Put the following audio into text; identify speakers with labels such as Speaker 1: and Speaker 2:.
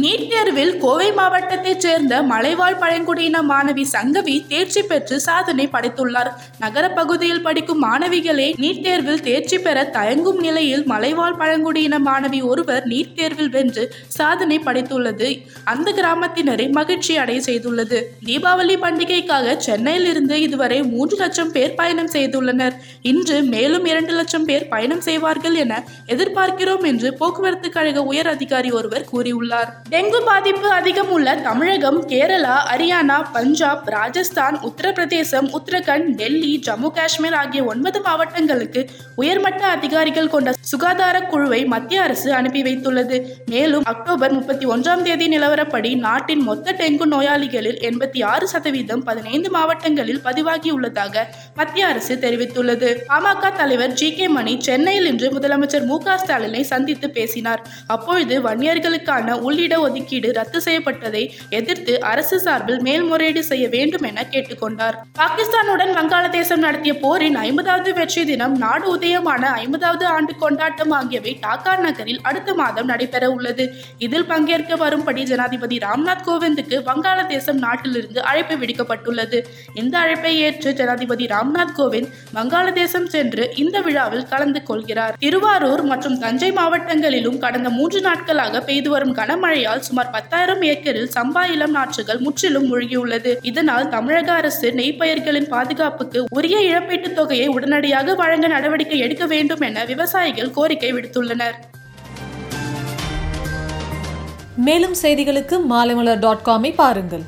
Speaker 1: NEET தேர்வில் கோவை மாவட்டத்தைச் சேர்ந்த மலைவாழ் பழங்குடியின மாணவி சங்கவி தேர்ச்சி பெற்று சாதனை படைத்துள்ளார். நகர பகுதியில் படிக்கும் மாணவிகளே நீட் தேர்வில் தேர்ச்சி பெற தயங்கும் நிலையில் மலைவாழ் பழங்குடியின மாணவி ஒருவர் நீட் தேர்வில் வென்று சாதனை படைத்துள்ளது. அந்த கிராமத்தினரை மகிழ்ச்சி அடைய செய்துள்ளது. தீபாவளி பண்டிகைக்காக சென்னையில் இருந்து இதுவரை மூன்று லட்சம் பேர் பயணம் செய்துள்ளனர். இன்று மேலும் இரண்டு லட்சம் பேர் பயணம் செய்வார்கள் என எதிர்பார்க்கிறோம் என்று போக்குவரத்து கழக உயர் அதிகாரி ஒருவர் கூறியுள்ளார். டெங்கு பாதிப்பு அதிகம் உள்ள தமிழகம் கேரளா ஹரியானா பஞ்சாப் ராஜஸ்தான் உத்தரப்பிரதேசம் உத்தரகண்ட் டெல்லி ஜம்மு காஷ்மீர் ஆகிய ஒன்பது மாவட்டங்களுக்கு உயர்மட்ட அதிகாரிகள் கொண்ட சுகாதார குழுவை மத்திய அரசு அனுப்பி வைத்துள்ளது. மேலும் அக்டோபர் முப்பத்தி ஒன்றாம் தேதி நிலவரப்படி நாட்டின் மொத்த டெங்கு நோயாளிகளில் எண்பத்தி ஆறு சதவீதம் பதினைந்து மாவட்டங்களில் பதிவாகியுள்ளதாக மத்திய அரசு தெரிவித்துள்ளது. பாமக தலைவர் ஜி கே மணி சென்னையில் இன்று முதலமைச்சர் மு க ஸ்டாலினை சந்தித்து பேசினார். அப்பொழுது வன்னியர்களுக்கான உள்ளிட ஒதுக்கீடு ரத்து செய்யப்பட்டதை எதிர்த்து அரசு சார்பில் மேல்முறையீடு செய்ய வேண்டும் என கேட்டுக்கொண்டார். பாகிஸ்தானுடன் வங்காளதேசம் நடத்திய போரின் ஐம்பதாவது வெற்றி தினம் நாடு உதயமான ஐம்பதாவது ஆண்டு கொண்டாட்டம் ஆகியவை டாக்கா நகரில் அடுத்த மாதம் நடைபெற உள்ளது. இதில் பங்கேற்க வரும்படி ஜனாதிபதி ராம்நாத் கோவிந்துக்கு வங்காளதேசம் நாட்டிலிருந்து அழைப்பு விடுக்கப்பட்டுள்ளது. இந்த அழைப்பை ஏற்று ஜனாதிபதி ராம்நாத் கோவிந்த் வங்காளதேசம் சென்று இந்த விழாவில் கலந்து கொள்கிறார். திருவாரூர் மற்றும் தஞ்சை மாவட்டங்களிலும் கடந்த மூன்று நாட்களாக பெய்து வரும் கனமழை மழையால் சுமார் பத்தாயிரம் ஏக்கரில் சம்பா இளம் நாற்றுகள் முற்றிலும் மூழ்கியுள்ளது. இதனால் தமிழக அரசு நெய்ப்பயிர்களின் பாதுகாப்புக்கு உரிய இழப்பீட்டுத் தொகையை உடனடியாக வழங்க நடவடிக்கை எடுக்க வேண்டும் என விவசாயிகள் கோரிக்கை விடுத்துள்ளனர்.
Speaker 2: மேலும் செய்திகளுக்கு மாலைமலர் டாட் காமை பாருங்கள்.